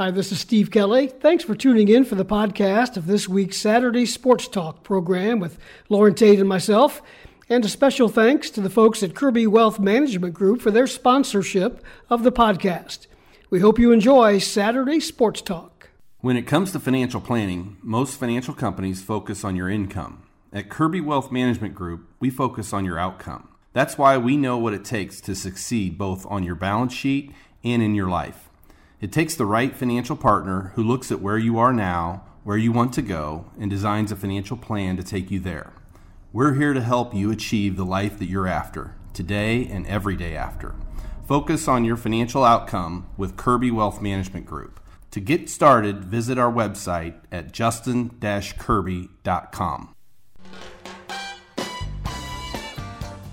Hi, this is Steve Kelly. Thanks for tuning in for the podcast of this week's Saturday Sports Talk program with Loren Tate and myself. And a special thanks to the folks at Kirby Wealth Management Group for their sponsorship of the podcast. We hope you enjoy Saturday Sports Talk. When it comes to financial planning, most financial companies focus on your income. At Kirby Wealth Management Group, we focus on your outcome. That's why we know what it takes to succeed both on your balance sheet and in your life. It takes the right financial partner who looks at where you are now, where you want to go, and designs a financial plan to take you there. We're here to help you achieve the life that you're after, today and every day after. Focus on your financial outcome with Kirby Wealth Management Group. To get started, visit our website at justin-kirby.com.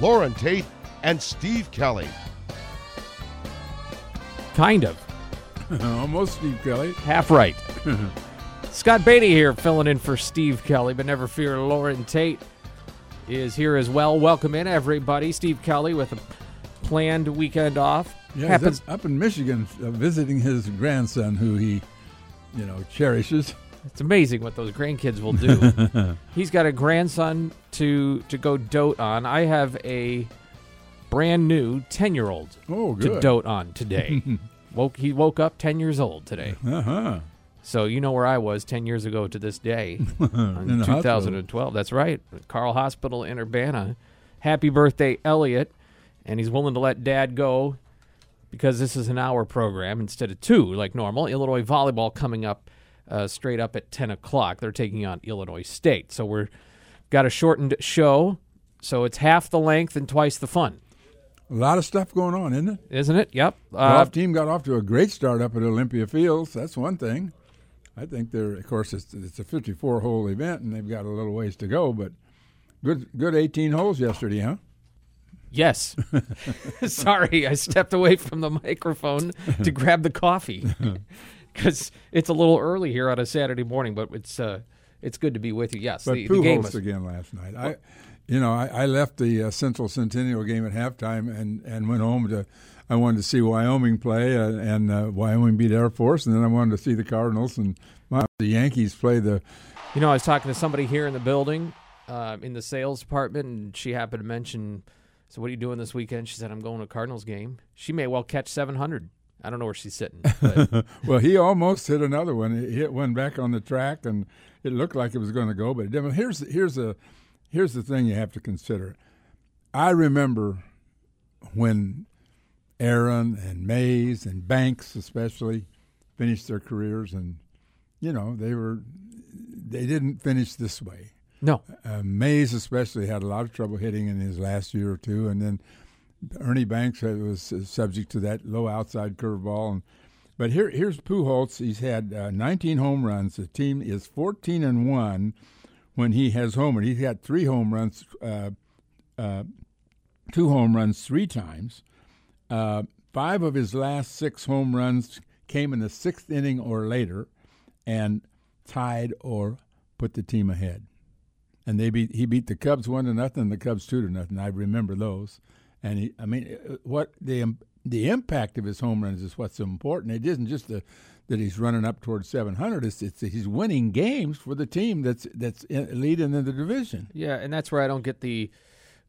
Loren Tate, and Steve Kelly. Kind of. Almost Steve Kelly. Half right. Scott Beatty here filling in for Steve Kelly, but never fear, Loren Tate is here as well. Welcome in, everybody. Steve Kelly with a planned weekend off. Yeah, Happens- up, up in Michigan uh, visiting his grandson, who he, you know, cherishes. It's amazing what those grandkids will do. He's got a grandson to to go dote on. I have a brand new ten year old oh, to dote on today. woke he woke up ten years old today. Uh-huh. So you know where I was ten years ago to this day, in 2012. That's right, Carle Hospital in Urbana. Happy birthday, Elliot! And he's willing to let Dad go because this is an hour program instead of two like normal. Illinois volleyball coming up uh, straight up at 10 o'clock. They're taking on Illinois State. So we're got a shortened show, so it's half the length and twice the fun. A lot of stuff going on, isn't it? Isn't it? Yep. Uh, golf team got off to a great start up at Olympia Fields. That's one thing. I think they're, of course, it's, it's a 54 hole event and they've got a little ways to go, but good, good 18 holes yesterday, huh? Yes. Sorry, I stepped away from the microphone to grab the coffee because it's a little early here on a Saturday morning, but it's uh, it's good to be with you. Yes, but the, the game was again last night. I, you know, I, I left the uh, Central Centennial game at halftime and and went home to. I wanted to see Wyoming play, uh, and uh, Wyoming beat Air Force, and then I wanted to see the Cardinals and my, the Yankees play the. You know, I was talking to somebody here in the building, uh, in the sales department, and she happened to mention. So, what are you doing this weekend? She said, "I'm going to a Cardinals game." She may well catch 700. I don't know where she's sitting. well, he almost hit another one. He hit one back on the track, and it looked like it was going to go, but it didn't. Here's here's a here's the thing you have to consider. I remember when Aaron and Mays and Banks, especially, finished their careers, and you know they were they didn't finish this way. No, uh, Mays especially had a lot of trouble hitting in his last year or two, and then Ernie Banks was subject to that low outside curveball. And but here here's Pujols. He's had uh, 19 home runs. The team is 14 and one when he has homered. He's got three home runs, uh, uh, two home runs three times. Uh, five of his last six home runs came in the sixth inning or later, and tied or put the team ahead. And they beat he beat the Cubs one to nothing, the Cubs two to nothing. I remember those. And he, I mean, uh, what the the impact of his home runs is what's important. It isn't just the, that he's running up towards 700. It's, it's he's winning games for the team that's that's leading in the division. Yeah, and that's where I don't get the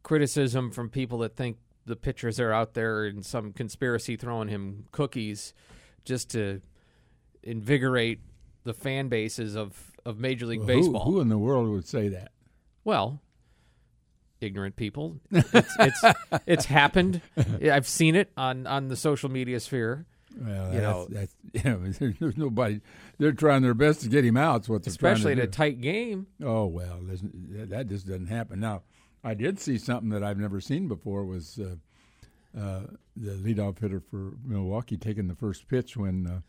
criticism from people that think the pitchers are out there in some conspiracy throwing him cookies just to invigorate the fan bases of, of Major League well, Baseball. Who, who in the world would say that? Well, ignorant people. It's it's, it's happened. I've seen it on on the social media sphere. Well, you know, that's, you know, there's nobody. They're trying their best to get him out. It's what they're especially in a tight game. Oh well, that just doesn't happen. Now, I did see something that I've never seen before. Was uh, uh, the leadoff hitter for Milwaukee taking the first pitch when uh,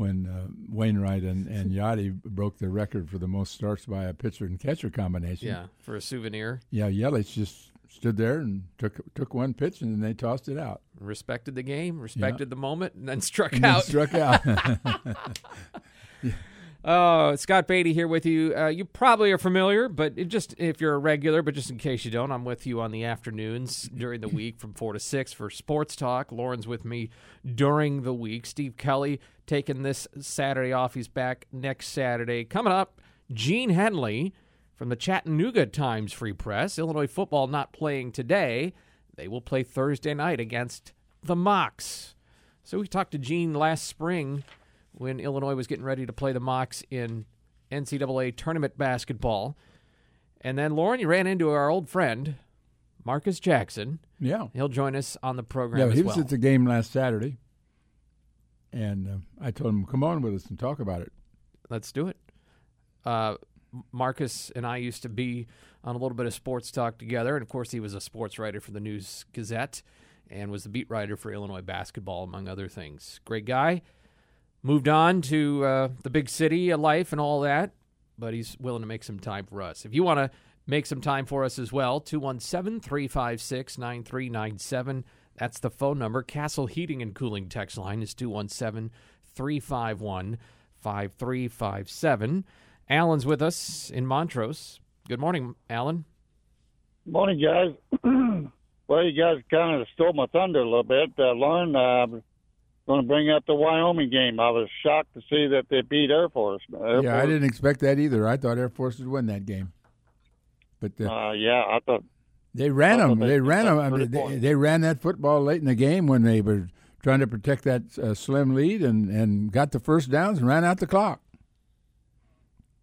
when uh, Wainwright and, and Yadi broke the record for the most starts by a pitcher and catcher combination. Yeah, for a souvenir. Yeah, Yelich just stood there and took took one pitch and then they tossed it out. Respected the game, respected yeah. the moment, and then struck and out. Then struck out. yeah. Oh, Scott Beatty here with you. Uh, you probably are familiar, but just if you're a regular, but just in case you don't, I'm with you on the afternoons during the week from four to six for sports talk. Loren's with me during the week. Steve Kelly taking this Saturday off. He's back next Saturday. Coming up, Gene Henley from the Chattanooga Times Free Press. Illinois football not playing today. They will play Thursday night against the Mocs. So we talked to Gene last spring when Illinois was getting ready to play the Mocs in NCAA tournament basketball. And then, Loren, you ran into our old friend, Marcus Jackson. Yeah. He'll join us on the program yeah, he was well. at the game last Saturday. And uh, I told him, come on with us and talk about it. Let's do it. Uh, Marcus and I used to be on a little bit of sports talk together. And of course, he was a sports writer for the News Gazette and was the beat writer for Illinois basketball, among other things. Great guy moved on to uh, the big city life and all that, but he's willing to make some time for us. If you want to make some time for us as well, 217 356 9397. That's the phone number. Castle Heating and Cooling text line is 217 351 5357. Alan's with us in Montrose. Good morning, Alan. Morning, guys. well, you guys kind of stole my thunder a little bit. Uh, Loren, uh, going to bring up the Wyoming game. I was shocked to see that they beat Air Force. Air yeah, Force. I didn't expect that either. I thought Air Force would win that game. But uh, uh, yeah, I thought they ran them. They, they ran them. I mean, they, they, ran that football late in the game when they were trying to protect that uh, slim lead and and got the first downs and ran out the clock.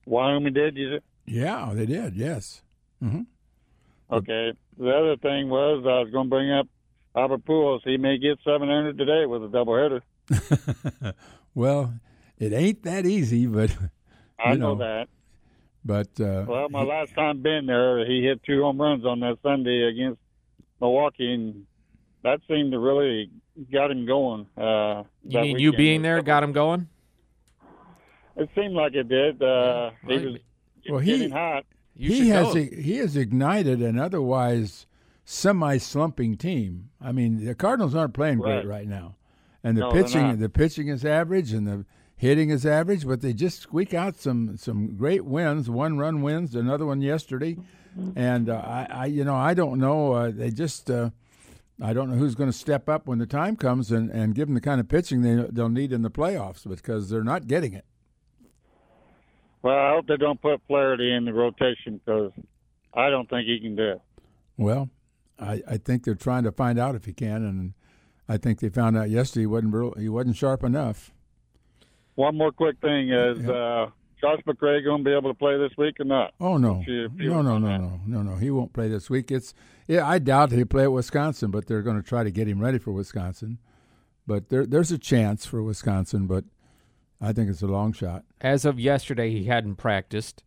Wyoming did you? Yeah, they did. Yes. Mm-hmm. Okay. The other thing was I was going to bring up Albert Pujols, he may get 700 today with a doubleheader. well, it ain't that easy, but I know, know, that. But uh, well, my last time being there, he hit two home runs on that Sunday against Milwaukee, and that seemed to really got him going. Uh, you mean you being there got him going? It seemed like it did. Uh, yeah, he was well, getting he, hot. he has he has ignited an otherwise semi-slumping team. I mean, the Cardinals aren't playing right. great right now, and the no, pitching the pitching is average and the hitting is average, but they just squeak out some some great wins, one run wins, another one yesterday, and uh, I, I you know I don't know uh, they just. Uh, I don't know who's going to step up when the time comes and, and give them the kind of pitching they, they'll need in the playoffs because they're not getting it. Well, I hope they don't put Flaherty in the rotation because I don't think he can do it. Well, I, I think they're trying to find out if he can, and I think they found out yesterday he wasn't real, he wasn't sharp enough. One more quick thing is yeah. uh, Josh McCray going to be able to play this week or not? Oh no, no, no, no, no, no, no. He won't play this week. It's yeah, I doubt he'll play at Wisconsin, but they're going to try to get him ready for Wisconsin. But there, there's a chance for Wisconsin, but I think it's a long shot. As of yesterday, he hadn't practiced,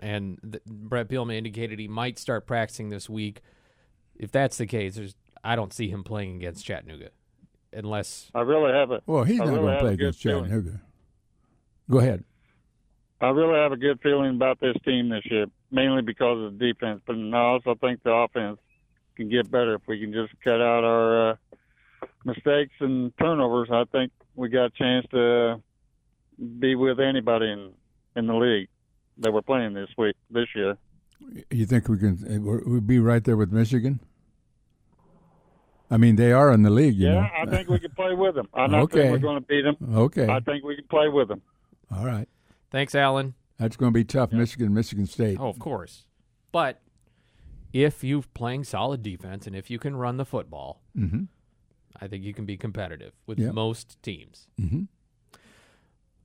and the, Bret Bielema indicated he might start practicing this week if that's the case, there's I don't see him playing against Chattanooga, unless I really have it. Well, he's I not really going to play against Chattanooga. Feeling. Go ahead. I really have a good feeling about this team this year, mainly because of the defense, but I also think the offense can get better if we can just cut out our uh, mistakes and turnovers. I think we got a chance to be with anybody in in the league that we're playing this week this year. You think we can we'll be right there with Michigan? I mean, they are in the league. yeah, know. I think we can play with them. I'm not okay. saying we're going to beat them. Okay. I think we can play with them. All right. Thanks, Alan. That's going to be tough, yeah. Michigan, Michigan State. Oh, of course. But if you're playing solid defense and if you can run the football, mm-hmm. I think you can be competitive with yep. most teams. Mm-hmm.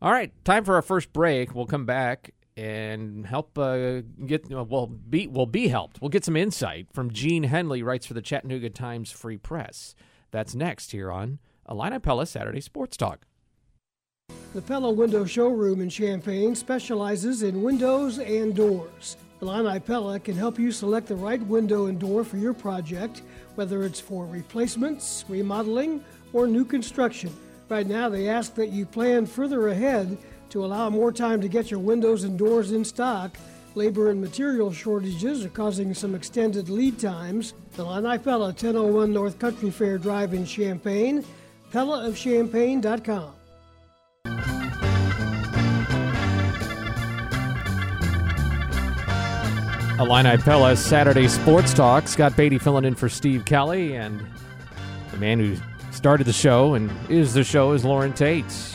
All right, time for our first break. We'll come back and help uh, get well be will be helped. We'll get some insight from Gene Henley, writes for the Chattanooga Times Free Press. That's next here on Illini Pella Saturday Sports Talk. The Pella Window Showroom in Champaign specializes in windows and doors. Illini Pella can help you select the right window and door for your project, whether it's for replacements, remodeling, or new construction. Right now, they ask that you plan further ahead to allow more time to get your windows and doors in stock. Labor and material shortages are causing some extended lead times. The Illini Pella 1001 North Country Fair Drive in Champaign, PellaofChampaign.com. Illini Pella Saturday Sports Talk. Scott Beatty filling in for Steve Kelly, and the man who started the show and is the show is Loren Tate.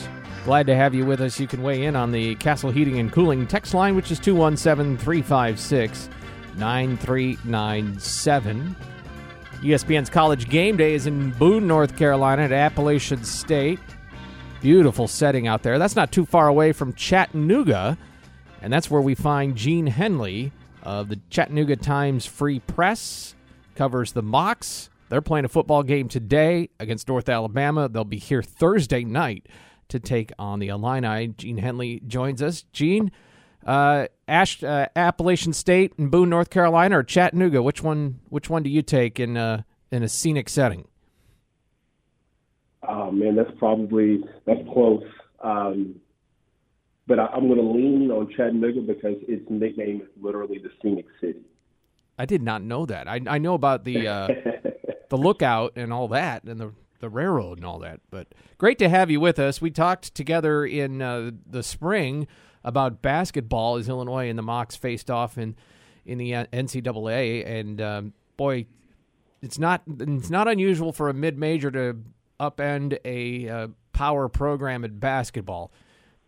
Glad to have you with us. You can weigh in on the Castle Heating and Cooling text line, which is 217 356 9397. ESPN's College Game Day is in Boone, North Carolina at Appalachian State. Beautiful setting out there. That's not too far away from Chattanooga, and that's where we find Gene Henley of the Chattanooga Times Free Press. Covers the Mocs. They're playing a football game today against North Alabama. They'll be here Thursday night to take on the Illini. Gene Henley joins us. Gene, uh, Ash, uh, Appalachian State and Boone, North Carolina, or Chattanooga? Which one? Which one do you take in uh, in a scenic setting? Oh man, that's probably that's close. Um, but I, am going to lean on Chattanooga because its nickname is literally the Scenic City. I did not know that. I I know about the uh, the lookout and all that, and the the railroad and all that. But great to have you with us. We talked together in uh, the spring about basketball as Illinois and the Mocs faced off in in the uh, NCAA, and um, boy, it's not it's not unusual for a mid major to upend a uh, power program at basketball.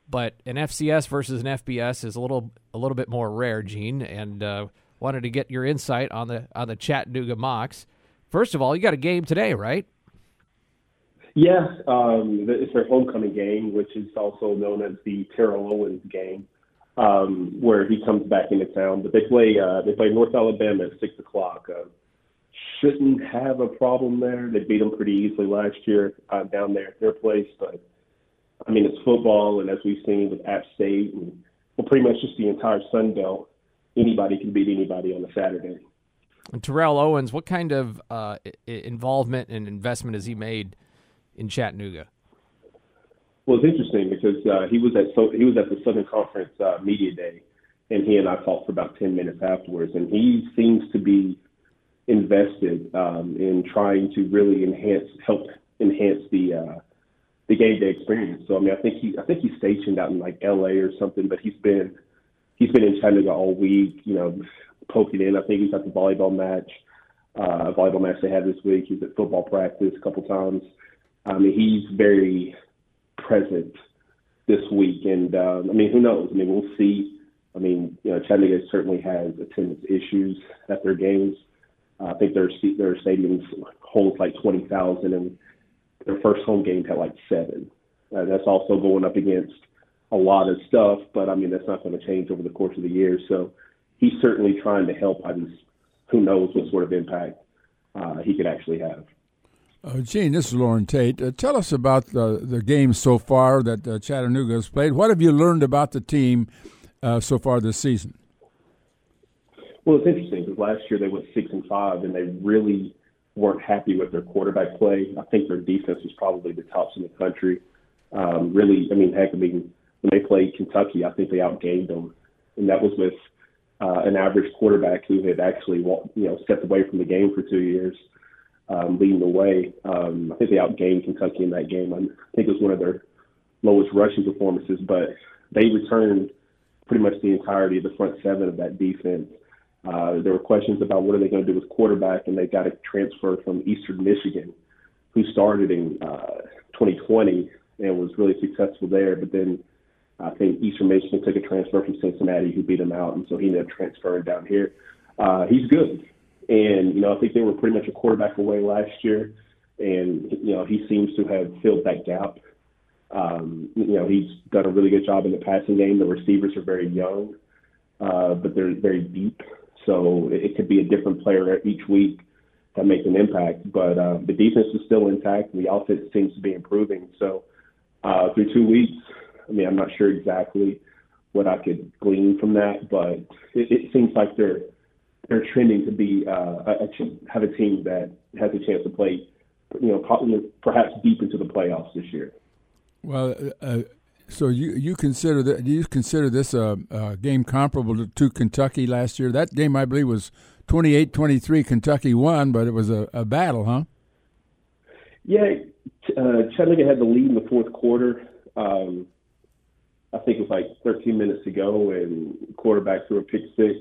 But an FCS versus an FBS is a little a little bit more rare, Gene, and uh, wanted to get your insight on the on the Chattanooga Mocs. First of all, you got a game today, right? Yeah, um, it's their homecoming game, which is also known as the Terrell Owens game, um, where he comes back into town. But they play uh, they play North Alabama at six o'clock. Uh, shouldn't have a problem there. They beat them pretty easily last year uh, down there at their place. But I mean, it's football, and as we've seen with App State and well, pretty much just the entire Sun Belt, anybody can beat anybody on a Saturday. And Terrell Owens, what kind of uh, involvement and investment has he made in Chattanooga? Well, it's interesting because uh, he was at so he was at the Southern Conference uh, Media Day, and he and I talked for about ten minutes afterwards, and he seems to be invested um, in trying to really enhance help enhance the uh, the game day experience. So I mean, I think he I think he's stationed out in like L.A. or something, but he's been he's been in Chattanooga all week. You know, poking in. I think he's at the volleyball match, uh, volleyball match they had this week. He's at football practice a couple times. I mean, he's very present this week, and uh, I mean, who knows? I mean, we'll see. I mean, you know, Chattanooga certainly has attendance issues at their games. Uh, I think their their stadiums holds like twenty thousand, and their first home game had like seven. Uh, that's also going up against a lot of stuff, but I mean that's not going to change over the course of the year. So he's certainly trying to help. I just who knows what sort of impact uh, he could actually have. Uh, Gene, this is Loren Tate. Uh, tell us about the the games so far that uh, Chattanooga has played. What have you learned about the team uh, so far this season? Well, it's interesting because last year they went six and five, and they really weren't happy with their quarterback play. I think their defense was probably the tops in the country. Um, really, I mean, heck, I mean, when they played Kentucky, I think they outgained them, and that was with uh, an average quarterback who had actually, you know, stepped away from the game for two years um, leading the way. Um, I think they outgained Kentucky in that game. I think it was one of their lowest rushing performances, but they returned pretty much the entirety of the front seven of that defense. Uh, there were questions about what are they going to do with quarterback, and they got a transfer from Eastern Michigan, who started in uh, 2020 and was really successful there. But then I think Eastern Michigan took a transfer from Cincinnati, who beat him out, and so he ended up transferring down here. Uh, he's good. And, you know, I think they were pretty much a quarterback away last year. And, you know, he seems to have filled that gap. Um, you know, he's done a really good job in the passing game. The receivers are very young, uh, but they're very deep. So it, could be a different player each week that makes an impact. But uh, the defense is still intact. The offense seems to be improving. So uh, through two weeks, I mean, I'm not sure exactly what I could glean from that, but it, it seems like they're they're trending to be uh, a, have a team that has a chance to play, you know, perhaps deep into the playoffs this year. Well, uh, so you you consider that? Do you consider this a, a, game comparable to Kentucky last year? That game, I believe, was 28-23. Kentucky won, but it was a, a battle, huh? Yeah, uh, Chattanooga had the lead in the fourth quarter. Um, I think it was like 13 minutes to go, and quarterback threw a pick six.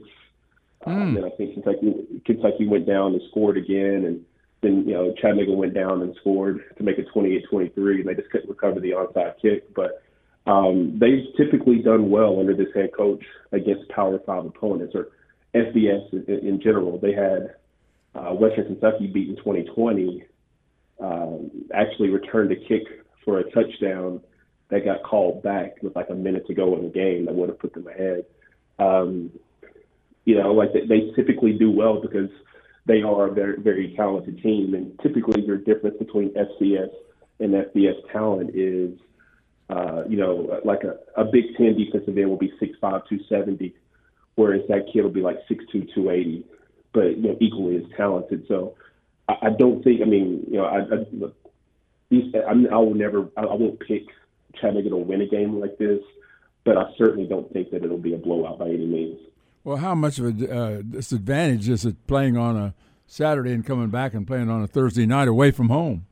Mm. Um, and I think Kentucky Kentucky went down and scored again, and then you know Chattanooga went down and scored to make it 28-23, and they just couldn't recover the onside kick. But um, they've typically done well under this head coach against Power Five opponents or FBS in, in general. They had uh, Western Kentucky beat in 2020, um, actually returned a kick for a touchdown that got called back with like a minute to go in the game that would have put them ahead. Um, you know, like they, they typically do well because they are a very, very talented team. And typically, your difference between FCS and FBS talent is, uh, you know, like a, a Big Ten defensive end will be 6'5", 270, whereas that kid will be like 6'2", 280, but you know, equally as talented. So I, I don't think. I mean, you know, I, I these I, I will never. I, I won't pick Chattanooga to win a game like this, but I certainly don't think that it'll be a blowout by any means. Well, how much of a uh, disadvantage is it playing on a Saturday and coming back and playing on a Thursday night away from home?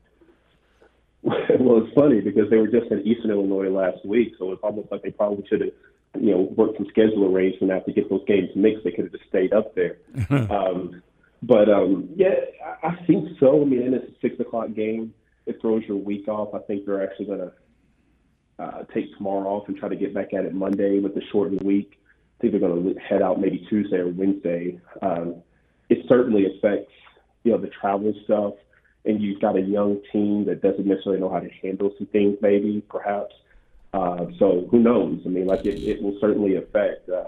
well, it's funny because they were just in Eastern Illinois last week, so it's almost like they probably should have, you know, worked some schedule arrangement out to get those games mixed. They could have just stayed up there. um, but um, yeah, I, I think so. I mean, it's a six o'clock game. It throws your week off. I think they're actually going to uh, take tomorrow off and try to get back at it Monday with the shortened week. I think they're going to head out maybe Tuesday or Wednesday. Um, it certainly affects, you know, the travel stuff. And you've got a young team that doesn't necessarily know how to handle some things, maybe, perhaps. Uh, so who knows? I mean, like it, it will certainly affect. Uh,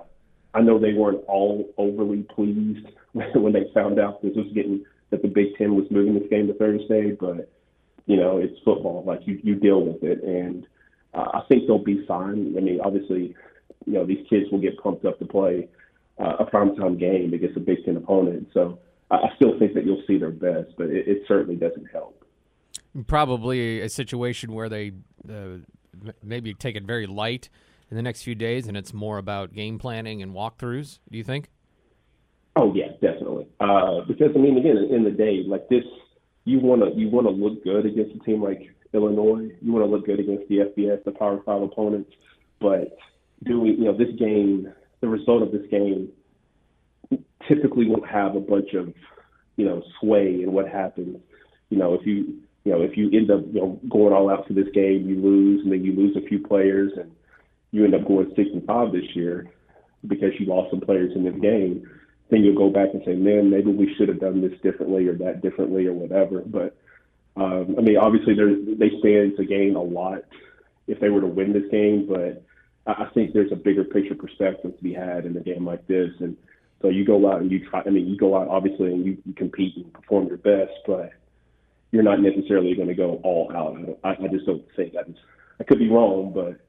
I know they weren't all overly pleased when they found out this was getting that the Big Ten was moving this game to Thursday, but you know, it's football. Like you, you deal with it, and uh, I think they'll be fine. I mean, obviously, you know, these kids will get pumped up to play uh, a primetime game against a Big Ten opponent. So I still think that you'll see their best, but it, it certainly doesn't help. Probably a situation where they uh, maybe take it very light in the next few days, and it's more about game planning and walkthroughs. Do you think? Oh yeah, definitely. Uh, because I mean, again, in the day, like this, you want to you want to look good against a team like Illinois. You want to look good against the FBS, the Power Five opponents. But doing, you know, this game, the result of this game typically won't have a bunch of, you know, sway in what happens. You know, if you, you know, if you end up, you know, going all out for this game, you lose, and then you lose a few players, and you end up going six and five this year because you lost some players in this game. Then you'll go back and say, man, maybe we should have done this differently or that differently or whatever. But um, I mean, obviously they stand to gain a lot if they were to win this game, but I think there's a bigger picture perspective to be had in a game like this. And so you go out and you try. I mean, you go out obviously and you, you compete and perform your best, but you're not necessarily going to go all out. I, I just don't think. I, just, I could be wrong, but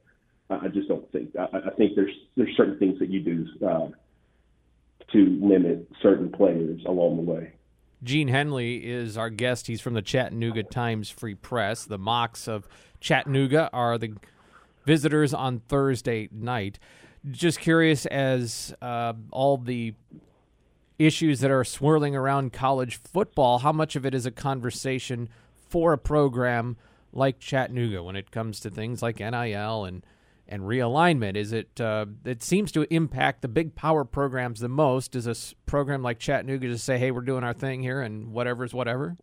I just don't think. I, I think there's there's certain things that you do uh, to limit certain players along the way. Gene Henley is our guest. He's from the Chattanooga Times Free Press. The Mocs of Chattanooga are the visitors on Thursday night. Just curious, as uh, all the issues that are swirling around college football, how much of it is a conversation for a program like Chattanooga when it comes to things like NIL and and realignment? Is it uh, it seems to impact the big power programs the most? Does a program like Chattanooga just say, "Hey, we're doing our thing here, and whatever's whatever"?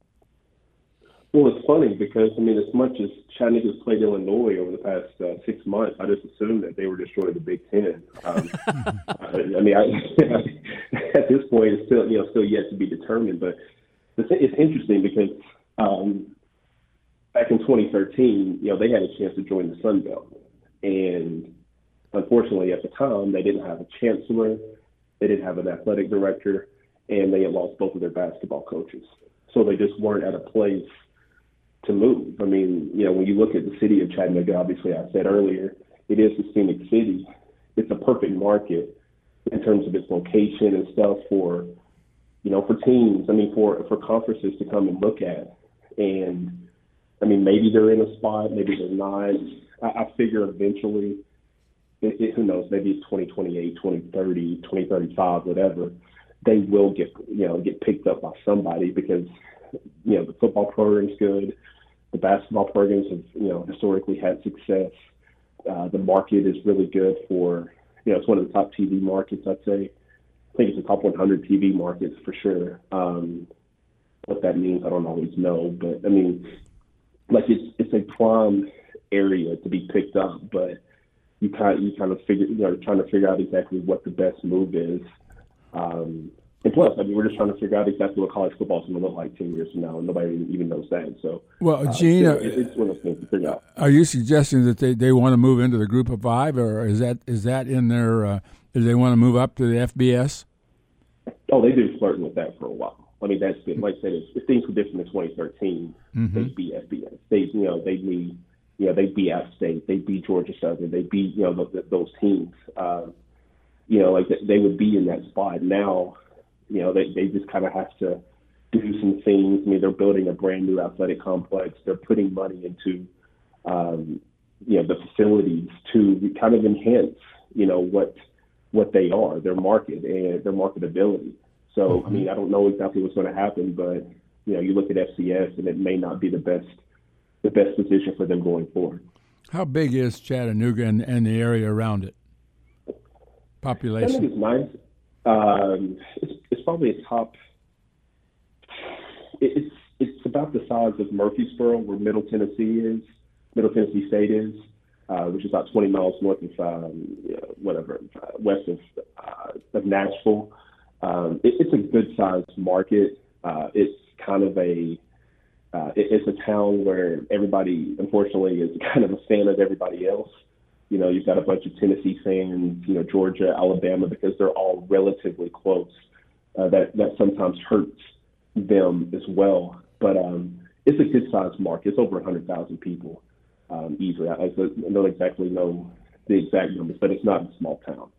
Well, it's funny because I mean, as much as Chattanooga's played Illinois over the past uh, six months, I just assumed that they were destroying the Big Ten. Um, I, I mean, I, at this point, it's still you know still yet to be determined. But it's interesting because um, back in 2013, you know, they had a chance to join the Sun Belt and unfortunately, at the time, they didn't have a chancellor, they didn't have an athletic director, and they had lost both of their basketball coaches. So they just weren't at a place to move. I mean, you know, when you look at the city of Chattanooga, obviously, I said earlier, it is a scenic city. It's a perfect market in terms of its location and stuff for, you know, for teams. I mean, for for conferences to come and look at. And I mean, maybe they're in a spot, maybe they're not. I, I figure eventually, it, it, who knows, maybe it's 2028, 2030, 2035, whatever. They will get you know get picked up by somebody because you know the football program's good, the basketball programs have you know historically had success. Uh, the market is really good for you know it's one of the top TV markets I'd say. I think it's a top 100 TV markets for sure. Um, what that means, I don't always know, but I mean, like it's it's a prime area to be picked up, but you kind you kind of figure you know trying to figure out exactly what the best move is. Um, plus, I mean, we're just trying to figure out exactly what college football is going to look like ten years from now, and nobody even knows that. So, well, Gene, uh, it's one of those things to figure out. Are you suggesting that they, they want to move into the group of five, or is that is that in their? Uh, do they want to move up to the FBS? Oh, they've been flirting with that for a while. I mean, that's been like I said, if, if things were different in 2013, mm-hmm. they'd be FBS. They, you know, they need, you know, they beat App State, they beat Georgia Southern, they beat, you know, the, the, those teams. Uh, you know, like they would be in that spot now. You know, they they just kind of have to do some things. I mean, they're building a brand new athletic complex. They're putting money into, um, you know, the facilities to kind of enhance, you know, what what they are, their market and their marketability. So, mm-hmm. I mean, I don't know exactly what's going to happen, but you know, you look at FCS and it may not be the best the best position for them going forward. How big is Chattanooga and, and the area around it? Population. Chattanooga's nice. Um, it's, it's probably a top. It's it's about the size of Murfreesboro, where Middle Tennessee is, Middle Tennessee State is uh, which is about 20 miles north of um, whatever, uh, west of, uh, of Nashville. Um, it, it's a good sized market. Uh, it's kind of a uh, it, it's a town where everybody, unfortunately, is kind of a fan of everybody else. You know, you've got a bunch of Tennessee fans, you know, Georgia, Alabama, because they're all relatively close. Uh, that that sometimes hurts them as well. But um, it's a good sized market. It's over 100,000 people um, easily. I, I don't exactly know the exact numbers, but it's not a small town.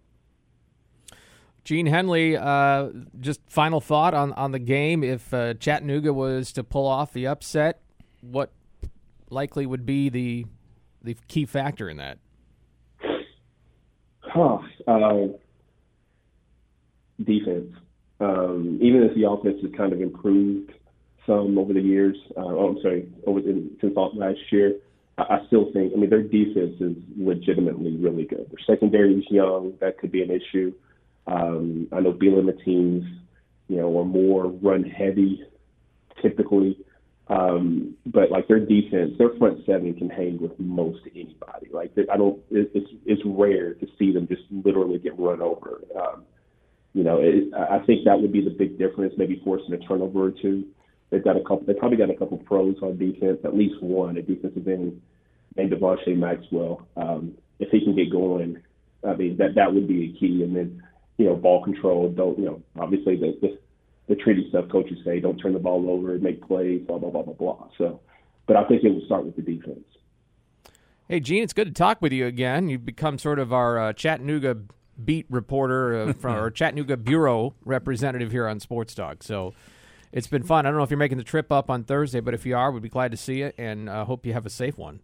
Gene Henley, uh, just final thought on, on the game. If uh, Chattanooga was to pull off the upset, what likely would be the the key factor in that? Huh. Uh, defense. Um, even as the offense has kind of improved some over the years, uh, oh, I'm sorry, over the, since last year, I still think, I mean, their defense is legitimately really good. Their secondary is young. That could be an issue. Um, I know Bielema teams, you know, are more run heavy typically. Um, but like their defense, their front seven can hang with most anybody. Like I don't, it's it's rare to see them just literally get run over. Um, you know, it, I think that would be the big difference. Maybe forcing a turnover or two. They've got a couple. They probably got a couple pros on defense, at least one, a defensive end named Devonnsha Maxwell. Um, if he can get going, I mean that that would be a key. And then you know ball control. Don't you know obviously the the, the treaty stuff coaches say don't turn the ball over, make plays, blah blah blah blah blah. So, but I think it will start with the defense. Hey Gene, it's good to talk with you again. You've become sort of our uh, Chattanooga beat reporter uh, from our Chattanooga bureau representative here on Sports Talk. So it's been fun. I don't know if you're making the trip up on Thursday, but if you are, we'd be glad to see you and uh, hope you have a safe one.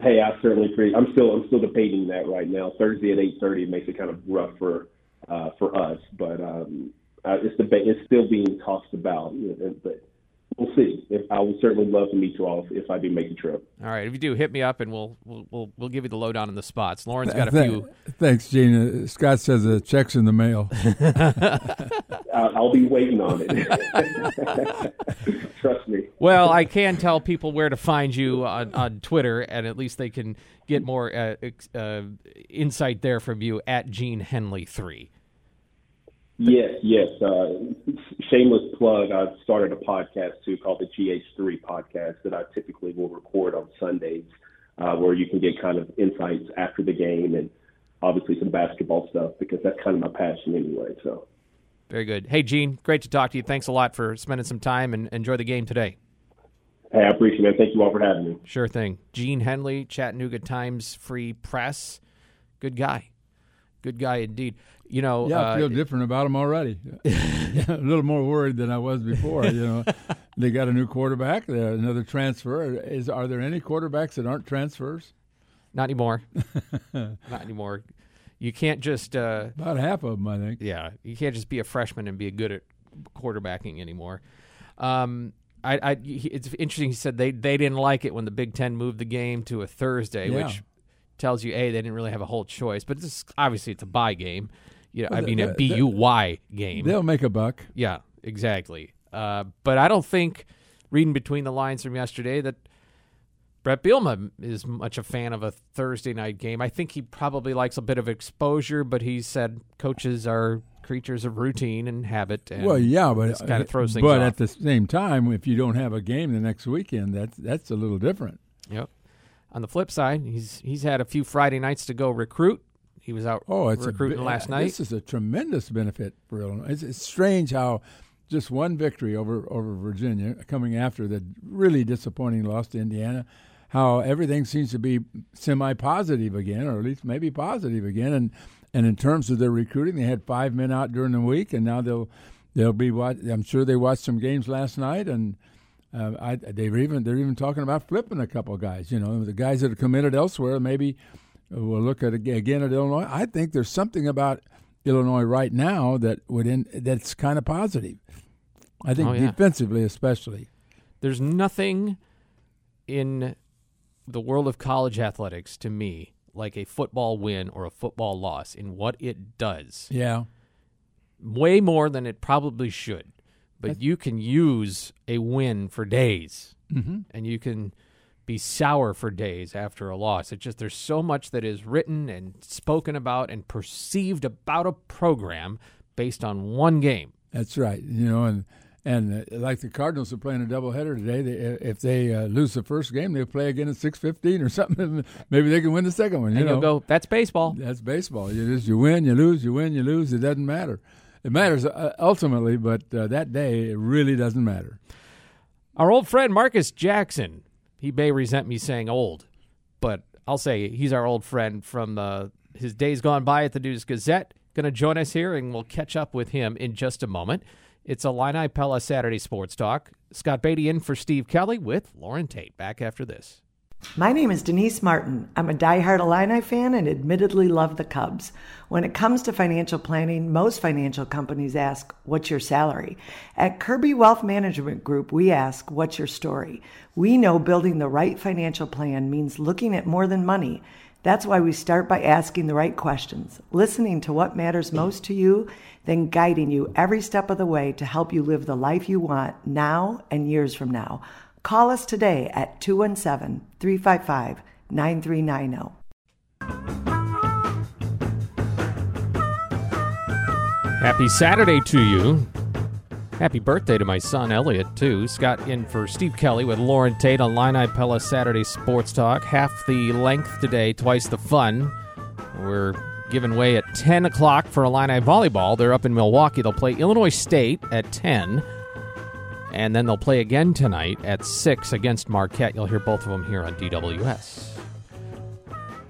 Hey, I certainly appreciate. I'm still I'm still debating that right now. Thursday at 8:30 makes it kind of rough for uh, for us, but um, uh, it's debate. It's still being talked about. But we'll see. If I would certainly love to meet you all if, if I do make the trip. All right, if you do, hit me up and we'll we'll we'll, we'll give you the lowdown on the spots. Loren's got a few. Thanks, Gene. Uh, Scott says the check's in the mail. I'll be waiting on it. Trust me. Well, I can tell people where to find you on, on Twitter, and at least they can get more uh, uh, insight there from you at Gene Henley three. Yes, yes. Uh, shameless plug. I've started a podcast too called the GH3 podcast that I typically will record on Sundays, uh, where you can get kind of insights after the game and obviously some basketball stuff because that's kind of my passion anyway. So. Very good. Hey, Gene, great to talk to you. Thanks a lot for spending some time and enjoy the game today. Hey, I appreciate it. Thank you all for having me. Sure thing. Gene Henley, Chattanooga Times Free Press. Good guy. Good guy indeed. You know, yeah, I feel uh, different about him already. a little more worried than I was before. You know, they got a new quarterback, another transfer. Is are there any quarterbacks that aren't transfers? Not anymore. Not anymore. You can't just uh, About half of them, I think. yeah, you can't just be a freshman and be good at quarterbacking anymore. Um, I, I, he- it's interesting. He said they they didn't like it when the Big Ten moved the game to a Thursday, Yeah. which tells you a they didn't really have a whole choice. But it's obviously it's a buy game. You know, I Well, mean a the- B U Y game. They'll make a buck. Yeah, exactly. Uh, but I don't think, reading between the lines from yesterday, that Bret Bielema is much a fan of a Thursday night game. I think he probably likes a bit of exposure, but he said coaches are creatures of routine and habit. And well, yeah, but this kind of throws things But off. at the same time, if you don't have a game the next weekend, that's that's a little different. Yep. On the flip side, he's he's had a few Friday nights to go recruit. He was out Oh, it's recruiting a, last uh, night. This is a tremendous benefit for Illinois. It's, it's strange how just one victory over over Virginia, coming after the really disappointing loss to Indiana, how everything seems to be semi-positive again, or at least maybe positive again. And and in terms of their recruiting, they had five men out during the week, and now they'll they'll be what I'm sure they watched some games last night and. Uh, I, they're even they're even talking about flipping a couple of guys. You know, the guys that are committed elsewhere maybe we'll look at again at Illinois. I think there's something about Illinois right now that would in, that's kind of positive. I think Oh, yeah. defensively, especially. There's nothing in the world of college athletics to me like a football win or a football loss in what it does. Yeah, Way more than it probably should. But you can use a win for days, mm-hmm. and you can be sour for days after a loss. It's just there's so much that is written and spoken about and perceived about a program based on one game. that's right. You know, and and uh, like the Cardinals are playing a doubleheader today. They, if they uh, lose the first game, they'll play again at six fifteen or something. Maybe they can win the second one. You And know, go, that's baseball. That's baseball. You just you win, you lose, you win, you lose. It doesn't matter. It matters uh, ultimately, but uh, that day it really doesn't matter. Our old friend Marcus Jackson, he may resent me saying old, but I'll say he's our old friend from uh, his days gone by at the News Gazette. Going to join us here, and we'll catch up with him in just a moment. It's a Illini Pella Saturday Sports Talk. Scott Beatty in for Steve Kelly with Loren Tate. Back after this. My name is Denise Martin. I'm a diehard Illini fan and admittedly love the Cubs. When it comes to financial planning, most financial companies ask, What's your salary? At Kirby Wealth Management Group, we ask, What's your story? We know building the right financial plan means looking at more than money. That's why we start by asking the right questions, listening to what matters most to you, then guiding you every step of the way to help you live the life you want now and years from now. Call us today at 217 355 9390. Happy Saturday to you. Happy birthday to my son Elliot too. Scott in for Steve Kelly with Loren Tate on Illini Pella Saturday Sports Talk. Half the length today, twice the fun. We're giving way at 10 o'clock for Illini volleyball. They're up in Milwaukee. They'll play Illinois State at 10. And then they'll play again tonight at 6 against Marquette. You'll hear both of them here on DWS.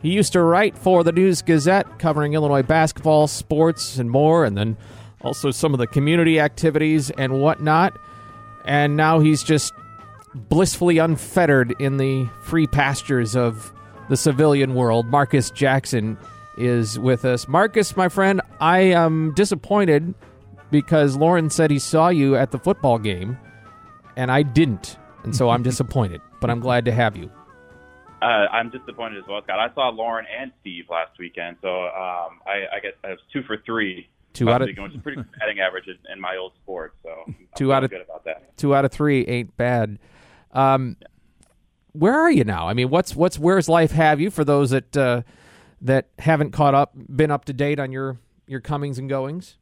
He used to write for the News Gazette, covering Illinois basketball, sports, and more, and then also some of the community activities and whatnot. And now he's just blissfully unfettered in the free pastures of the civilian world. Marcus Jackson is with us. Marcus, my friend, I am disappointed because Loren said he saw you at the football game, and I didn't. And so I'm disappointed, but I'm glad to have you. Uh, I'm disappointed as well, Scott. I saw Loren and Steve last weekend, so um, I, I guess I was two for three. Two out of- last weekend, which is pretty good batting average in, in my old sport. So I'm Two out feeling of- good about that. two out of three ain't bad. Um, where are you now? I mean, what's what's where's life have you for those that uh, that haven't caught up, been up to date on your your comings and goings?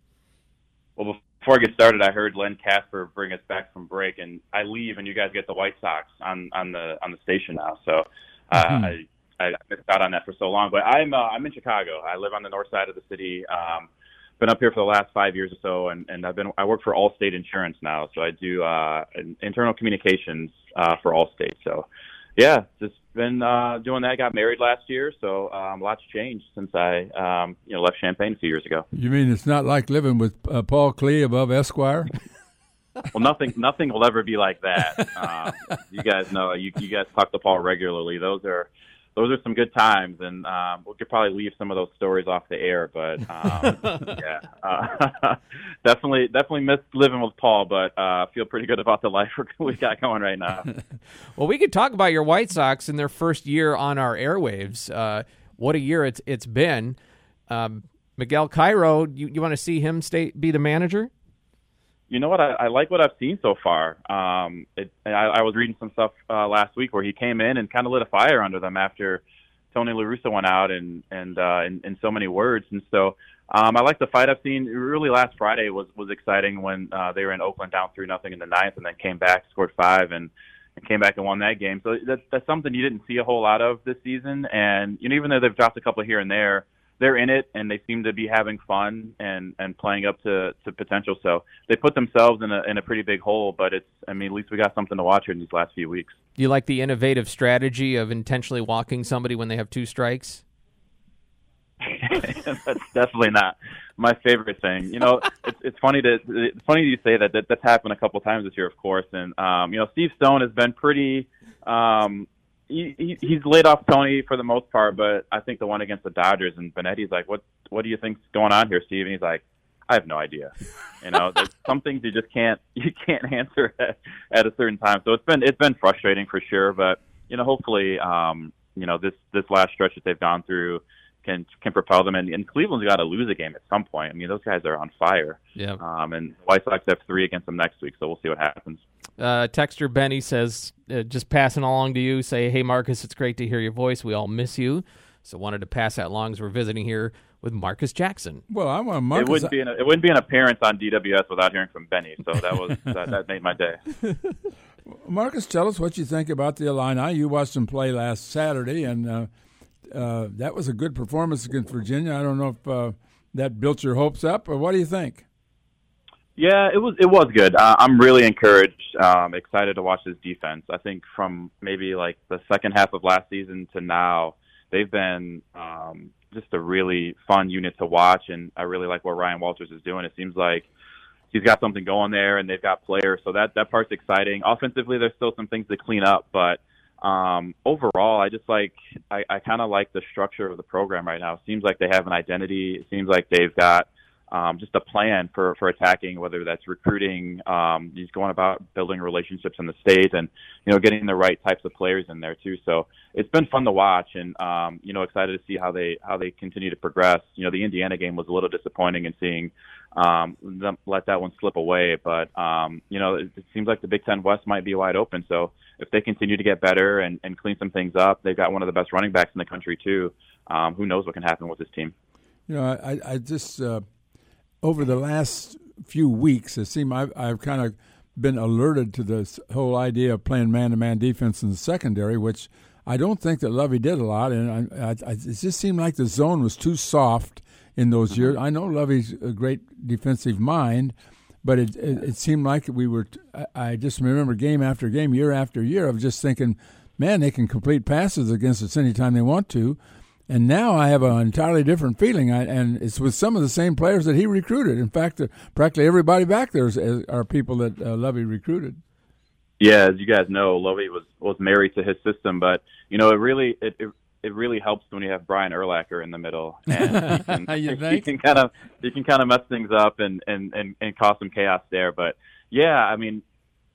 Well, before I get started, I heard Len Kasper bring us back from break, and I leave, and you guys get the White Sox on on the on the station now. So uh, I I missed out on that for so long. But I'm uh, I'm in Chicago. I live on the north side of the city. Um, been up here for the last five years or so, and, and I've been I work for Allstate Insurance now, so I do uh, internal communications uh, for Allstate. So yeah, just been uh, doing that. Got married last year, so um, lots changed since I um, you know left Champaign a few years ago. You mean it's not like living with uh, Paul Klee above Esquire? Well, nothing, nothing will ever be like that. Um, you guys know, you, you guys talk to Paul regularly. Those are, those are some good times, and um, we could probably leave some of those stories off the air. But um, yeah, uh, definitely, definitely miss living with Paul, but uh, feel pretty good about the life we got going right now. well, we could talk about your White Sox in their first year on our airwaves. Uh, what a year it's it's been. Um, Miguel Cairo, you, you want to see him stay be the manager? You know what? I, I like what I've seen so far. Um, it, I, I was reading some stuff uh, last week where he came in and kind of lit a fire under them after Tony La Russa went out and and uh, in, in so many words. And so um, I like the fight I've seen. Really, last Friday was was exciting when uh, they were in Oakland down three nothing in the ninth, and then came back, scored five, and and came back and won that game. So that's that's something you didn't see a whole lot of this season. And you know, even though they've dropped a couple here and there, they're in it and they seem to be having fun and and playing up to to potential. So they put themselves in a in a pretty big hole, but it's I mean at least we got something to watch here in these last few weeks. Do you like the innovative strategy of intentionally walking somebody when they have two strikes? that's definitely not my favorite thing. You know, it's it's funny to it's funny you say that, that that's happened a couple times this year, of course. And um, you know, Steve Stone has been pretty um he, he he's laid off Tony for the most part, but I think the one against the Dodgers and Benetti's like, what what do you think's going on here, Steve? And he's like, I have no idea. You know, there's some things you just can't you can't answer at, at a certain time. So it's been it's been frustrating for sure, but you know, hopefully, um, you know, this this last stretch that they've gone through can can propel them. And, and Cleveland's got to lose a game at some point. I mean, those guys are on fire. Yeah. Um, and White Sox have three against them next week, so we'll see what happens. Uh, Texter Benny says, uh, just passing along to you, say, hey, Marcus, it's great to hear your voice. We all miss you. So wanted to pass that along as we're visiting here with Marcus Jackson. Well, I want Marcus. It wouldn't be an, it wouldn't be an appearance on DWS without hearing from Benny. So that was that, that made my day. Marcus, tell us what you think about the Illini. You watched them play last Saturday, and uh, uh, that was a good performance against Virginia. I don't know if uh, that built your hopes up, or what do you think? Yeah, it was it was good. Uh, I'm really encouraged, um, excited to watch this defense. I think from maybe like the second half of last season to now, they've been um, just a really fun unit to watch, and I really like what Ryan Walters is doing. It seems like he's got something going there, and they've got players, so that that part's exciting. Offensively, there's still some things to clean up, but um, overall, I just like I, I kind of like the structure of the program right now. It seems like they have an identity. It seems like they've got um, just a plan for for attacking, whether that's recruiting, um, he's going about building relationships in the state, and you know getting the right types of players in there too. So it's been fun to watch, and um, you know excited to see how they how they continue to progress. You know the Indiana game was a little disappointing in seeing um, them let that one slip away, but um, you know it, it seems like the Big Ten West might be wide open. So if they continue to get better and, and clean some things up, they've got one of the best running backs in the country too. Um, who knows what can happen with this team? You know, I, I just uh, over the last few weeks, it seems I've, I've kind of been alerted to this whole idea of playing man-to-man defense in the secondary, which I don't think that Lovie did a lot, and I, I, it just seemed like the zone was too soft in those mm-hmm. years. I know Lovie's a great defensive mind, but it, it, it seemed like we were. I just remember game after game, year after year, of just thinking, man, they can complete passes against us anytime they want to. And now I have an entirely different feeling, I, and it's with some of the same players that he recruited. In fact, uh, practically everybody back there is, is, are people that uh, Lovie recruited. Yeah, as you guys know, Lovie was was married to his system, but you know, it really it, it it really helps when you have Brian Urlacher in the middle, and he can, you he can kind of he can kind of mess things up and and and, and cause some chaos there. But yeah, I mean,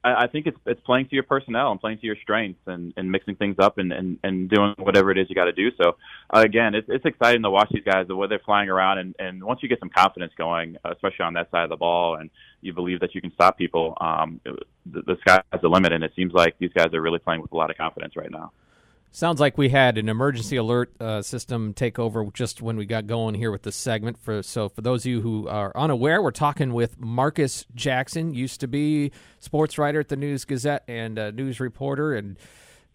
I, I think it's it's playing to your personnel and playing to your strengths and, and mixing things up and, and, and doing whatever it is you got to do. So uh, again, it's it's exciting to watch these guys the way they're flying around and, and once you get some confidence going, especially on that side of the ball, and you believe that you can stop people, um, the, the sky's the limit. And it seems like these guys are really playing with a lot of confidence right now. Sounds like we had an emergency alert uh, system take over just when we got going here with this segment. For so, for those of you who are unaware, we're talking with Marcus Jackson. Used to be sports writer at the News Gazette and news reporter, and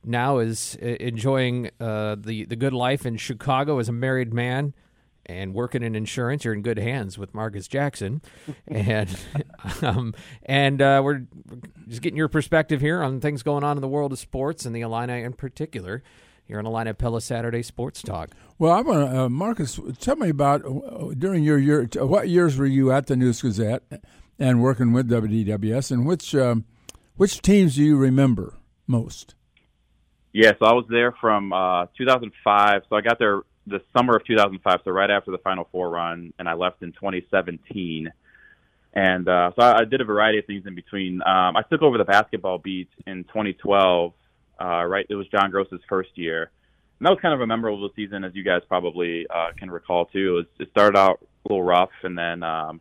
now is uh, enjoying uh, the the good life in Chicago as a married man and working in insurance, you're in good hands with Marcus Jackson, and um, and uh, we're just getting your perspective here on things going on in the world of sports and the Illini in particular. Here on Illini Pella Saturday Sports Talk. Well, I want to, uh, Marcus, tell me about uh, during your year. What years were you at the News Gazette and working with WDWS, and which um, which teams do you remember most? Yeah, so I was there from uh, 2005. So I got there the summer of 2005, so right after the Final Four run, and I left in 2017. And uh, so I, I did a variety of things in between. Um, I took over the basketball beat in 2012. Uh, right, it was John Groce's first year, and that was kind of a memorable season, as you guys probably uh, can recall too. It, was, it started out a little rough, and then um,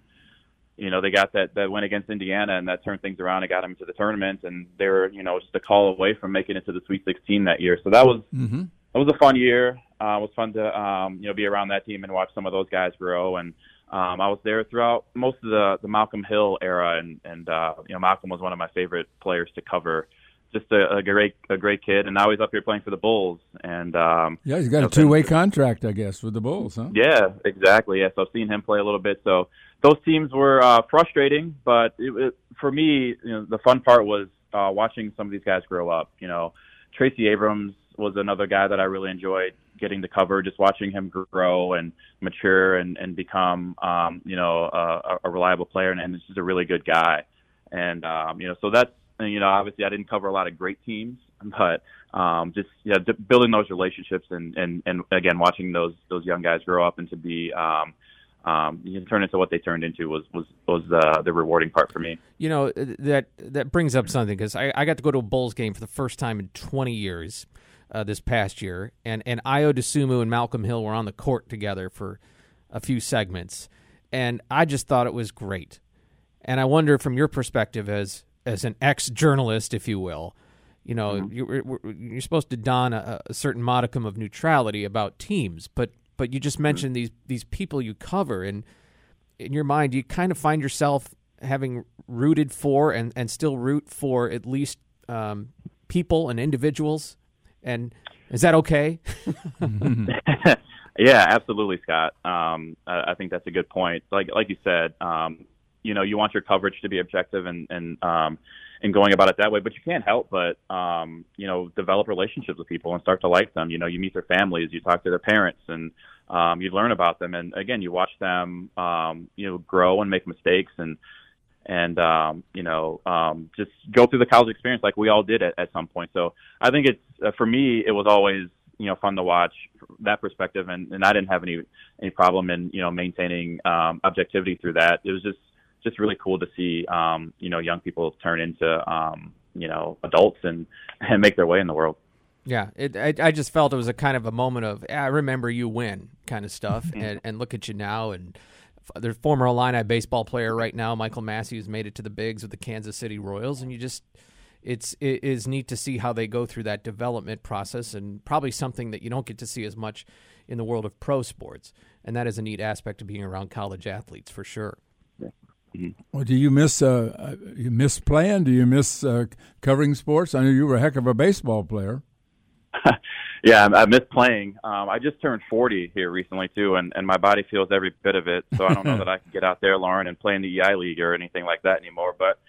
you know they got that that win against Indiana, and that turned things around and got them into the tournament, and they were you know just a call away from making it to the Sweet 16 that year. So that was Mm-hmm. That was a fun year. Uh, it was fun to um, you know be around that team and watch some of those guys grow. And um, I was there throughout most of the the Malcolm Hill era, and and uh, you know Malcolm was one of my favorite players to cover. Just a, a great a great kid, and now he's up here playing for the Bulls. And um, Yeah, he's got you a two-way contract, I guess, with the Bulls, huh? yeah, exactly. Yes, I've seen him play a little bit. So those teams were uh, frustrating, but it, it, for me, you know, the fun part was uh, watching some of these guys grow up. You know, Tracy Abrams was another guy that I really enjoyed getting to cover, just watching him grow and mature and and become, um, you know, a, a reliable player and, and just a really good guy. And um, you know, so that's you know, obviously I didn't cover a lot of great teams, but um, just yeah, d- building those relationships and, and and again watching those those young guys grow up and to be um, um, you turn into what they turned into was was was the rewarding part for me. You know that that brings up something because I, I got to go to a Bulls game for the first time in 20 years uh, this past year, and and Ayo Dosunmu and Malcolm Hill were on the court together for a few segments, and I just thought it was great. And I wonder, from your perspective as as an ex journalist, if you will, you know, you're, you're supposed to don a, a certain modicum of neutrality about teams, but but you just mentioned these these people you cover, and in your mind, you kind of find yourself having rooted for and, and still root for at least um, people and individuals. And is that okay? yeah, absolutely, Scott. Um, I, I think that's a good point. Like like you said, um, you know, you want your coverage to be objective and and um, and going about it that way, but you can't help but um, you know develop relationships with people and start to like them. You know, you meet their families, you talk to their parents, and um, you learn about them. And again, you watch them, um, you know, grow and make mistakes and and um, you know um, just go through the college experience like we all did at, at some point. So I think it's uh, for me it was always you know fun to watch that perspective, and, and I didn't have any any problem in you know maintaining um, objectivity through that. It was just just really cool to see um, you know young people turn into um, you know adults and and make their way in the world. Yeah, it, I, I just felt it was a kind of a moment of "Ah, I remember you win kind of stuff, and, and look at you now. And f- there's former Illini baseball player right now, Michael Massey, who's made it to the bigs with the Kansas City Royals, and you just it's it is neat to see how they go through that development process, and probably something that you don't get to see as much in the world of pro sports, and that is a neat aspect of being around college athletes for sure. Well, do you miss uh, uh, you miss playing? Do you miss uh, covering sports? I know you were a heck of a baseball player. yeah, I, I miss playing. Um, I just turned 40 here recently too, and, and my body feels every bit of it. So I don't know that I can get out there, Loren, and play in the EI league or anything like that anymore. But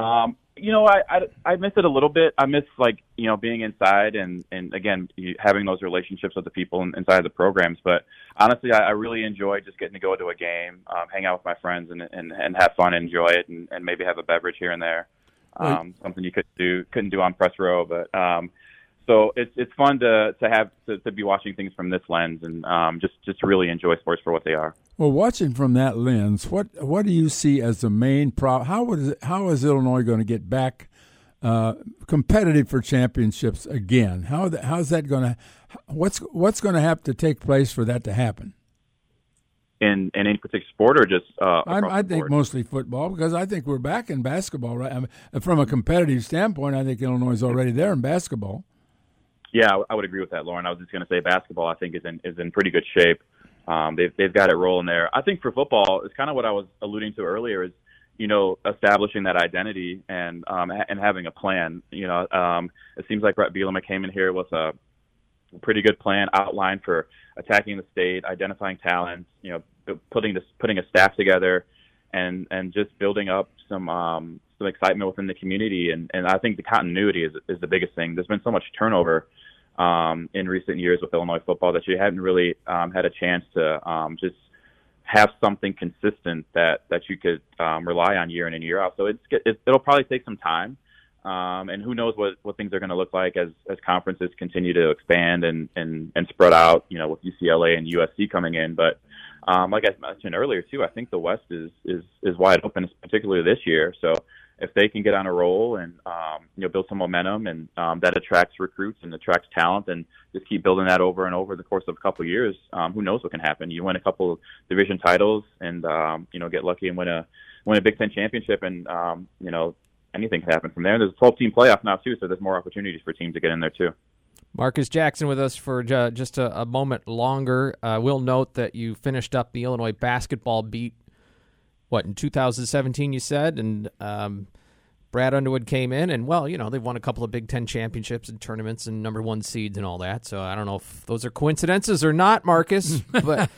um, you know, I, I I miss it a little bit. I miss like you know being inside and and again you- having those relationships with the people inside the programs. But honestly, I, I really enjoy just getting to go to a game, um, hang out with my friends, and and, and have fun, and enjoy it, and, and maybe have a beverage here and there. Right. Um, something you could do couldn't do on press row, but um, so it's it's fun to to have to, to be watching things from this lens and um, just just really enjoy sports for what they are. Well, watching from that lens, what what do you see as the main problem? How would how is Illinois going to get back uh, competitive for championships again? How th- how's that going to what's what's going to have to take place for that to happen? In in any particular sport or just uh, I, I think mostly football because I think we're back in basketball. Right, I mean, from a competitive standpoint, I think Illinois is already there in basketball. Yeah, I- would agree with that, Loren. I was just going to say basketball. I think is in is in pretty good shape. Um, they've they've got it rolling there. I think for football, it's kind of what I was alluding to earlier. Is you know establishing that identity and um, and having a plan. You know, um, it seems like Bret Bielema came in here with a pretty good plan outlined for attacking the state, identifying talent. You know, putting this putting a staff together, and and just building up some um, some excitement within the community. And and I think the continuity is is the biggest thing. There's been so much turnover um, in recent years with Illinois football that you haven't really um, had a chance to um, just have something consistent that that you could um, rely on year in and year out. So it's it, it'll probably take some time. Um, and who knows what, what things are going to look like as, as conferences continue to expand and, and, and spread out, you know, with UCLA and USC coming in. But um, like I mentioned earlier too, I think the West is, is, is wide open, particularly this year. So if they can get on a roll and um, you know build some momentum and um, that attracts recruits and attracts talent and just keep building that over and over the course of a couple of years, um, who knows what can happen? You win a couple division titles and um, you know get lucky and win a win a Big Ten championship and um, you know anything can happen from there. There's a 12 team playoff now too, so there's more opportunities for teams to get in there too. Marcus Jackson with us for just a, a moment longer. Uh, we'll note that you finished up the Illinois basketball beat what in 2017 you said, and um, Brad Underwood came in, and well, you know they've won a couple of Big Ten championships and tournaments and number one seeds and all that. So I don't know if those are coincidences or not, Marcus. but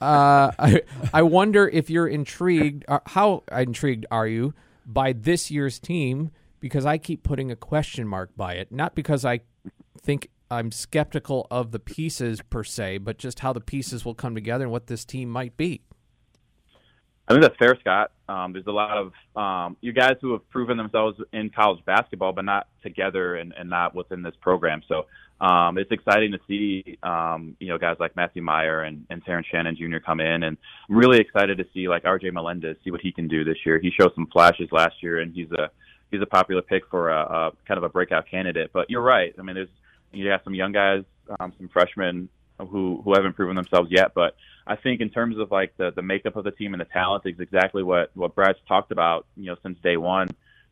uh, I I wonder if you're intrigued. Uh, how intrigued are you by this year's team? Because I keep putting a question mark by it, not because I think I'm skeptical of the pieces per se, but just how the pieces will come together and what this team might be. I think that's fair, Scott. Um, there's a lot of um, you guys who have proven themselves in college basketball, but not together and, and not within this program. So um, it's exciting to see um, you know guys like Matthew Mayer and, and Terrence Shannon Jr. come in, and I'm really excited to see like R.J. Melendez see what he can do this year. He showed some flashes last year, and he's a he's a popular pick for a, a kind of a breakout candidate. But you're right. I mean, there's you have some young guys, um, some freshmen who who haven't proven themselves yet, but I think in terms of like the the makeup of the team and the talent is exactly what what Brad's talked about, you know, since day one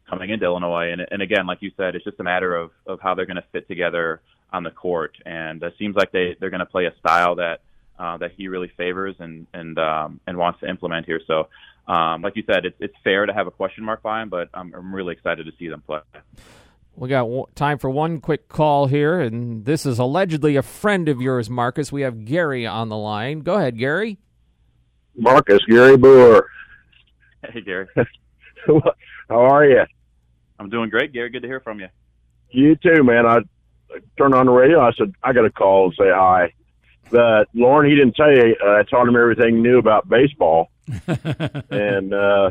coming into Illinois. And and again, like you said, it's just a matter of of how they're going to fit together on the court. And it seems like they they're going to play a style that uh, that he really favors and and um, and wants to implement here. So. Um, like you said, it's it's fair to have a question mark by him, but I'm, I'm really excited to see them play. We got time for one quick call here, and this is allegedly a friend of yours, Marcus. We have Gary on the line. Go ahead, Gary. Marcus, Gary Boer. Hey, Gary. How are you? I'm doing great, Gary. Good to hear from you. You too, man. I turned on the radio. I said I got to call and say hi. But Loren, he didn't tell you. Uh, I taught him everything new about baseball, and uh,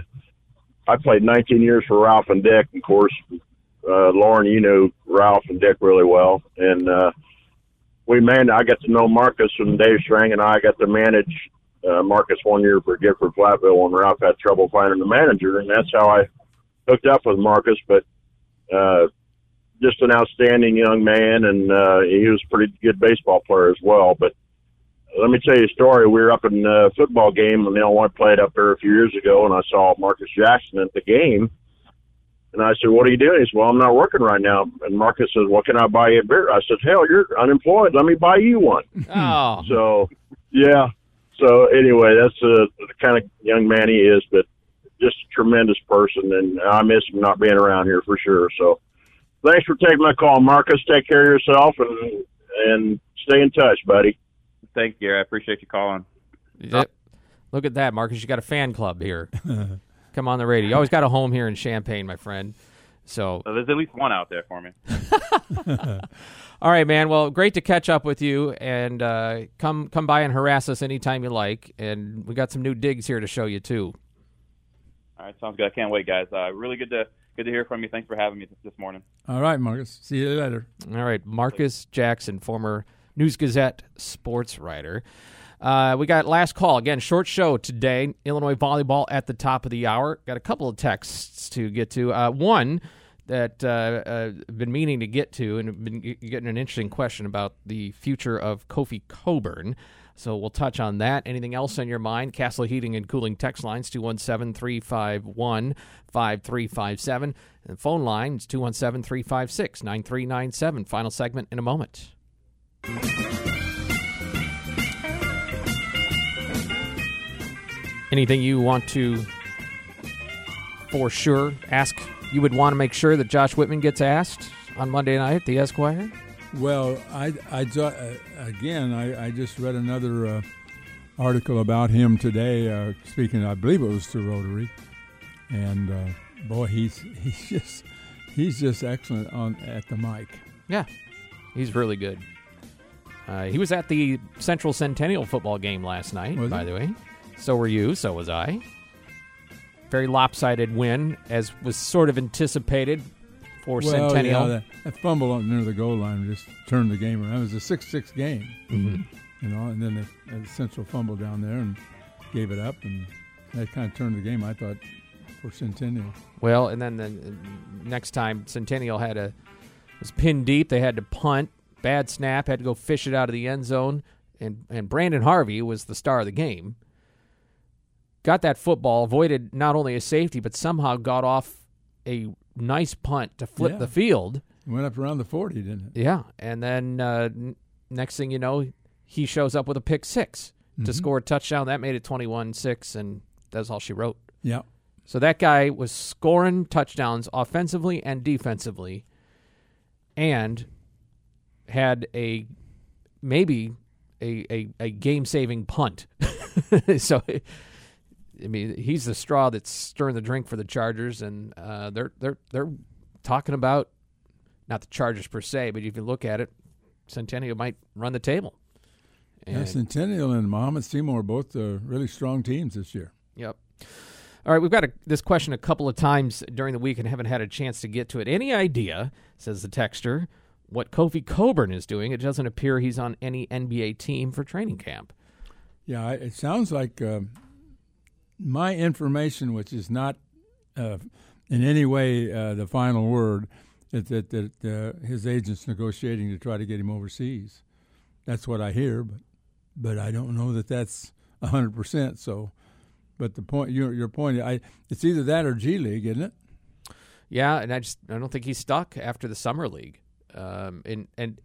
I played 19 years for Ralph and Dick. Of course, uh, Loren, you know Ralph and Dick really well, and uh, we man, I got to know Marcus and Dave Strang, and I got to manage uh, Marcus one year for Gifford Flatville when Ralph had trouble finding the manager, and that's how I hooked up with Marcus. But uh, just an outstanding young man, and uh, he was a pretty good baseball player as well. But let me tell you a story. We were up in a football game, and Illinois played up there a few years ago, and I saw Marcus Jackson at the game and I said, "What are you doing?" He said, "Well, I'm not working right now." And Marcus says, "What can I buy you a beer?" I said, "Hell, you're unemployed. Let me buy you one." Oh, so yeah. So anyway, that's uh, the kind of young man he is, but just a tremendous person, and I miss him not being around here for sure. So thanks for taking my call, Marcus. Take care of yourself and and stay in touch, buddy. Thank you. I appreciate you calling. Yep. Look at that, Marcus. You got a fan club here. come on the radio. You always got a home here in Champaign, my friend. So well, there's at least one out there for me. All right, man. Well, great to catch up with you, and uh, come come by and harass us anytime you like. And we got some new digs here to show you too. All right, sounds good. I can't wait, guys. Uh, really good to good to hear from you. Thanks for having me this morning. All right, Marcus. See you later. All right, Marcus Jackson, former News Gazette sports writer. Uh, we got last call again. Short show today. Illinois volleyball at the top of the hour. Got a couple of texts to get to. Uh, one that uh, been meaning to get to, and been getting an interesting question about the future of Kofi Cockburn. So we'll touch on that. Anything else on your mind? Castle Heating and Cooling text lines 217 351 5357. And phone line is 217 356 9397. Final segment in a moment. Anything you want to, for sure, ask? You would want to make sure that Josh Whitman gets asked on Monday night at the Esquire. Well, I, I uh, again, I, I just read another uh, article about him today. Uh, speaking, I believe it was to Rotary, and uh, boy, he's he's just he's just excellent on at the mic. Yeah, he's really good. Uh, he was at the Central Centennial football game last night, was by he? the way. So were you. So was I. Very lopsided win, as was sort of anticipated for well, Centennial. Yeah, that, that fumble near the goal line just turned the game around. It was a six-six game, mm-hmm. you know, and then the, central fumble down there and gave it up, and that kind of turned the game. I thought for Centennial. Well, and then the next time Centennial had a was pinned deep, they had to punt. Bad snap, had to go fish it out of the end zone, and and Brandon Harvey was the star of the game. Got that football, avoided not only a safety, but somehow got off a nice punt to flip yeah. the field. Went up around the 40, didn't it? Yeah. And then uh, n- next thing you know, he shows up with a pick 6 mm-hmm. to score a touchdown. That made it 21 6, and that's all she wrote. Yeah. So that guy was scoring touchdowns offensively and defensively and had a maybe a, a, a game saving punt. so I mean, he's the straw that's stirring the drink for the Chargers, and uh, they're they're they're talking about not the Chargers per se, but if you look at it, Centennial might run the table. And yeah, Centennial and Mahomet Seymour are both uh, really strong teams this year. Yep. All right, we've got a, this question a couple of times during the week and haven't had a chance to get to it. Any idea, says the texter, what Kofi Cockburn is doing? It doesn't appear he's on any NBA team for training camp. Yeah, it sounds like uh, my information, which is not uh, in any way uh, the final word, is that, that uh, his agent's negotiating to try to get him overseas. That's what I hear, but but I don't know that that's hundred percent. So, but the point your your point, I it's either that or G League, isn't it? Yeah, and I just I don't think he's stuck after the summer league. Um, and and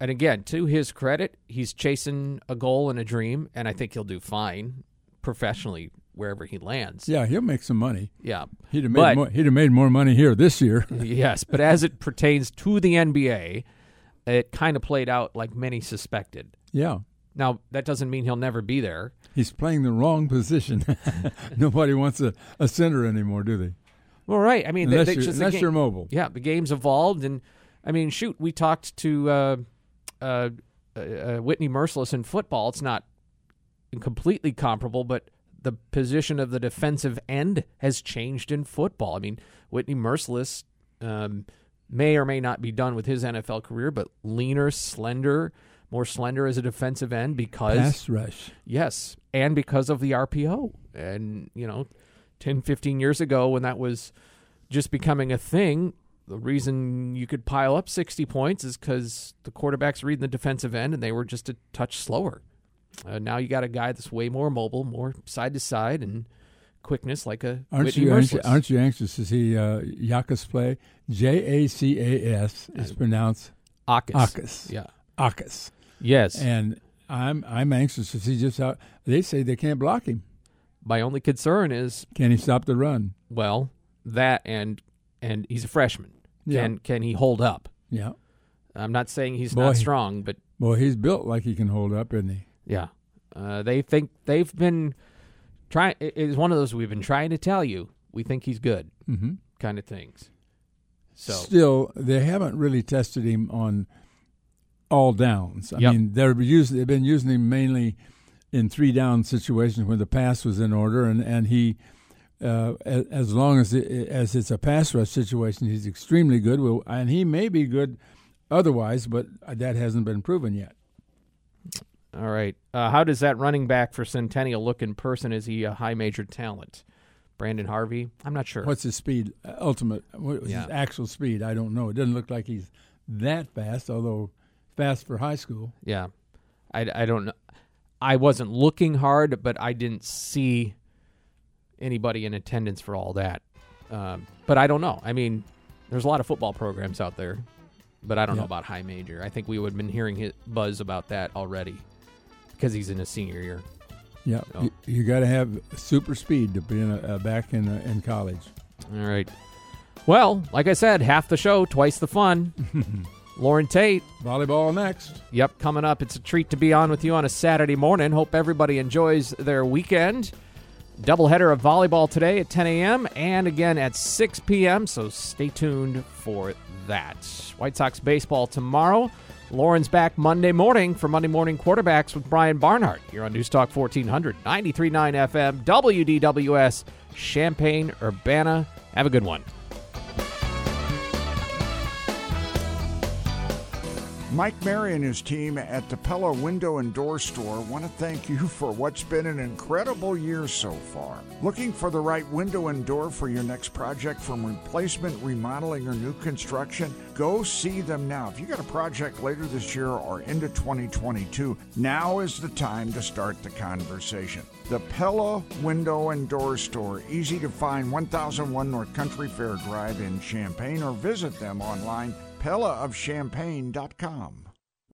and again, to his credit, he's chasing a goal and a dream, and I think he'll do fine professionally wherever he lands. Yeah, he'll make some money. Yeah, he'd have made but, more, he'd have made more money here this year. yes, but as it pertains to the NBA, it kind of played out like many suspected. Yeah. Now that doesn't mean he'll never be there. He's playing the wrong position. Nobody wants a, a center anymore, do they? Well, right. I mean, unless, they, you're, unless you're mobile. Yeah, the game's evolved, and I mean, shoot, we talked to uh, uh, uh, Whitney Mercilus in football. It's not completely comparable, but the position of the defensive end has changed in football. I mean, Whitney Mercilus um, may or may not be done with his NFL career, but leaner, slender, more slender as a defensive end because pass rush. Yes, and because of the RPO. And you know, 10, 15 years ago when that was just becoming a thing, the reason you could pile up 60 points is because the quarterback's reading the defensive end and they were just a touch slower. Uh, now you got a guy that's way more mobile, more side to side, and quickness like a aren't Whitney you aren't aren't you anxious to see uh, Jacas play? J A C A S is pronounced Akis. Akis. Yeah, Akis. Yes, and I'm I'm anxious to see just how they say they can't block him. My only concern is can he stop the run? Well, that and and he's a freshman. Yeah. Can can he hold up? Yeah. I'm not saying he's Boy, not strong, but well, he's built like he can hold up, isn't he? Yeah. Uh, they think they've been trying. It is one of those we've been trying to tell you. We think he's good, mm-hmm. kind of things. So still, they haven't really tested him on all downs. I Yep. mean, they're using they've been using him mainly in three down situations when the pass was in order, and and he. Uh, as, as long as it, as it's a pass rush situation, he's extremely good. Well, and he may be good otherwise, but that hasn't been proven yet. All right. Uh, how does that running back for Centennial look in person? Is he a high major talent? Brandon Harvey? I'm not sure. What's his speed? Uh, ultimate. What was Yeah. his actual speed? I don't know. It doesn't look like he's that fast, although fast for high school. Yeah. I, I don't know. I wasn't looking hard, but I didn't see anybody in attendance for all that. Um, but I don't know. I mean, there's a lot of football programs out there, but I don't know about high major. I think we would have been hearing his buzz about that already because he's in his senior year. Yeah, Oh. you, you got to have super speed to be in a, uh, back in uh, in college. All right. Well, like I said, half the show, twice the fun. Loren Tate. Volleyball next. Yep, coming up. It's a treat to be on with you on a Saturday morning. Hope everybody enjoys their weekend. Doubleheader of volleyball today at 10 a.m. and again at 6 p.m. So stay tuned for that. White Sox baseball tomorrow. Loren's back Monday morning for Monday Morning Quarterbacks with Brian Barnhart here on News Talk 1400, 93.9 FM, WDWS, Champaign, Urbana. Have a good one. Mike Mary and his team at the Pella Window and Door Store want to thank you for what's been an incredible year so far. Looking for the right window and door for your next project from replacement, remodeling, or new construction? Go see them now. If you got a project later this year or into 2022, now is the time to start the conversation. The Pella Window and Door Store, easy to find 1001 North Country Fair Drive in Champaign, or visit them online, pellaofchampaign.com.